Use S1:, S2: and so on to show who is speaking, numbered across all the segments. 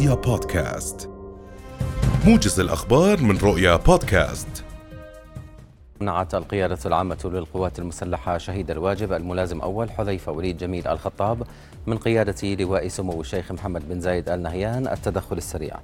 S1: رؤيا بودكاست. موجز الأخبار من رؤيا بودكاست.
S2: منعت القيادة العامة للقوات المسلحة شهيد الواجب الملازم أول حذيفة وليد جميل الخطاب من قيادة لواء سمو الشيخ محمد بن زايد آل نهيان التدخل السريع.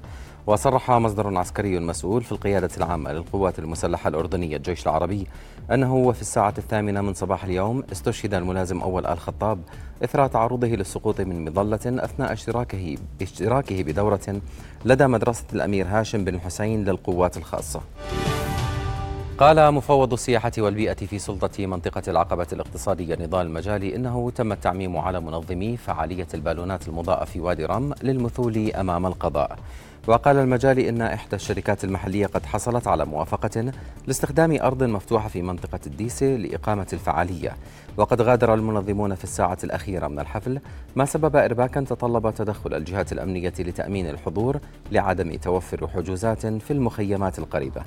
S2: وصرح مصدر عسكري مسؤول في القيادة العامة للقوات المسلحة الأردنية الجيش العربي أنه وفي الساعة الثامنة من صباح اليوم استشهد الملازم أول آل خطاب إثر تعرضه للسقوط من مظلة أثناء اشتراكه باشتراكه بدورة لدى مدرسة الأمير هاشم بن الحسين للقوات الخاصة. قال مفوض السياحة والبيئة في سلطة منطقة العقبة الاقتصادية نضال المجالي إنه تم التعميم على منظمي فعالية البالونات المضاءة في وادي رم للمثول أمام القضاء. وقال المجالي إن إحدى الشركات المحلية قد حصلت على موافقة لاستخدام أرض مفتوحة في منطقة الديسة لإقامة الفعالية. وقد غادر المنظمون في الساعة الأخيرة من الحفل ما سبب إرباكا تطلب تدخل الجهات الأمنية لتأمين الحضور لعدم توفر حجوزات في المخيمات القريبة.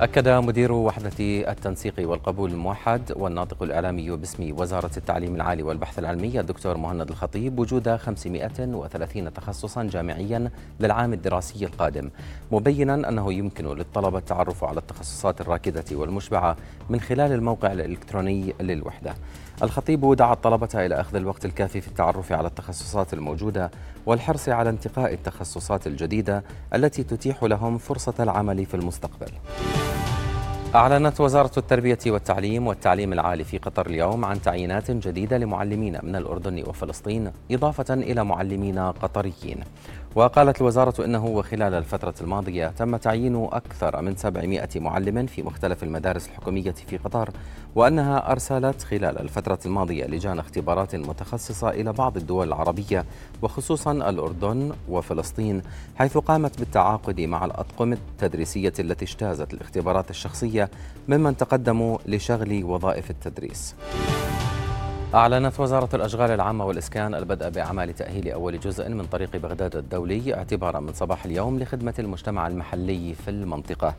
S2: أكد مدير وحدة التنسيق والقبول الموحد والناطق الإعلامي باسم وزارة التعليم العالي والبحث العلمي الدكتور مهند الخطيب وجود 530 تخصصا جامعيا للعام الدراسي القادم مبينا أنه يمكن للطلبة التعرف على التخصصات الراكدة والمشبعة من خلال الموقع الإلكتروني للوحدة. الخطيب دعا الطلبة إلى أخذ الوقت الكافي في التعرف على التخصصات الموجودة والحرص على انتقاء التخصصات الجديدة التي تتيح لهم فرصة العمل في المستقبل. أعلنت وزارة التربية والتعليم والتعليم العالي في قطر اليوم عن تعيينات جديدة لمعلمين من الأردن وفلسطين إضافة إلى معلمين قطريين. وقالت الوزارة إنه وخلال الفترة الماضية تم تعيين أكثر من 700 معلم في مختلف المدارس الحكومية في قطر وأنها أرسلت خلال الفترة الماضية لجان اختبارات متخصصة إلى بعض الدول العربية وخصوصا الأردن وفلسطين حيث قامت بالتعاقد مع الأطقم التدريسية التي اجتازت الاختبارات الشخصية ممن تقدموا لشغل وظائف التدريس. أعلنت وزارة الأشغال العامة والإسكان البدء بأعمال تأهيل أول جزء من طريق بغداد الدولي اعتبارا من صباح اليوم لخدمة المجتمع المحلي في المنطقة.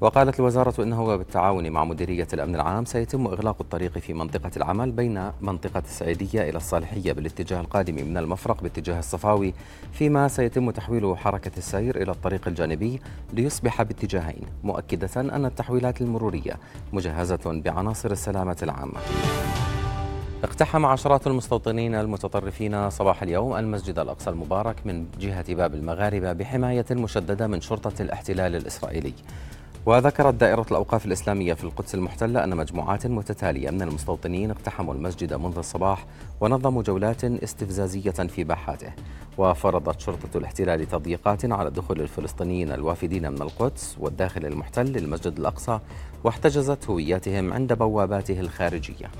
S2: وقالت الوزارة أنه بالتعاون مع مديرية الأمن العام سيتم إغلاق الطريق في منطقة العمل بين منطقة السعيدية إلى الصالحية بالاتجاه القادم من المفرق باتجاه الصفاوي فيما سيتم تحويل حركة السير إلى الطريق الجانبي ليصبح باتجاهين مؤكدة أن التحويلات المرورية مجهزة بعناصر السلامة العامة. اقتحم عشرات المستوطنين المتطرفين صباح اليوم المسجد الأقصى المبارك من جهة باب المغاربة بحماية مشددة من شرطة الاحتلال الإسرائيلي. وذكرت دائرة الأوقاف الإسلامية في القدس المحتلة أن مجموعات متتالية من المستوطنين اقتحموا المسجد منذ الصباح ونظموا جولات استفزازية في باحاته. وفرضت شرطة الاحتلال تضييقات على دخول الفلسطينيين الوافدين من القدس والداخل المحتل للمسجد الأقصى واحتجزت هوياتهم عند بواباته الخارجية.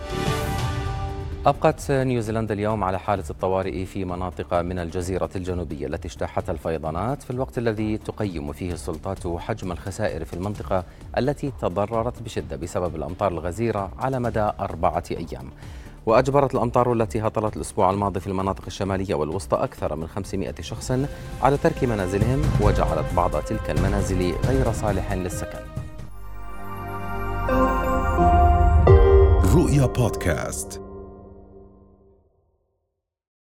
S2: أبقت نيوزيلندا اليوم على حالة الطوارئ في مناطق من الجزيرة الجنوبية التي اجتاحتها الفيضانات في الوقت الذي تقيم فيه السلطات حجم الخسائر في المنطقة التي تضررت بشدة بسبب الأمطار الغزيرة على مدى أربعة أيام. وأجبرت الأمطار التي هطلت الأسبوع الماضي في المناطق الشمالية والوسطى أكثر من 500 شخص على ترك منازلهم وجعلت بعض تلك المنازل غير صالح للسكن.
S1: رؤيا بودكاست.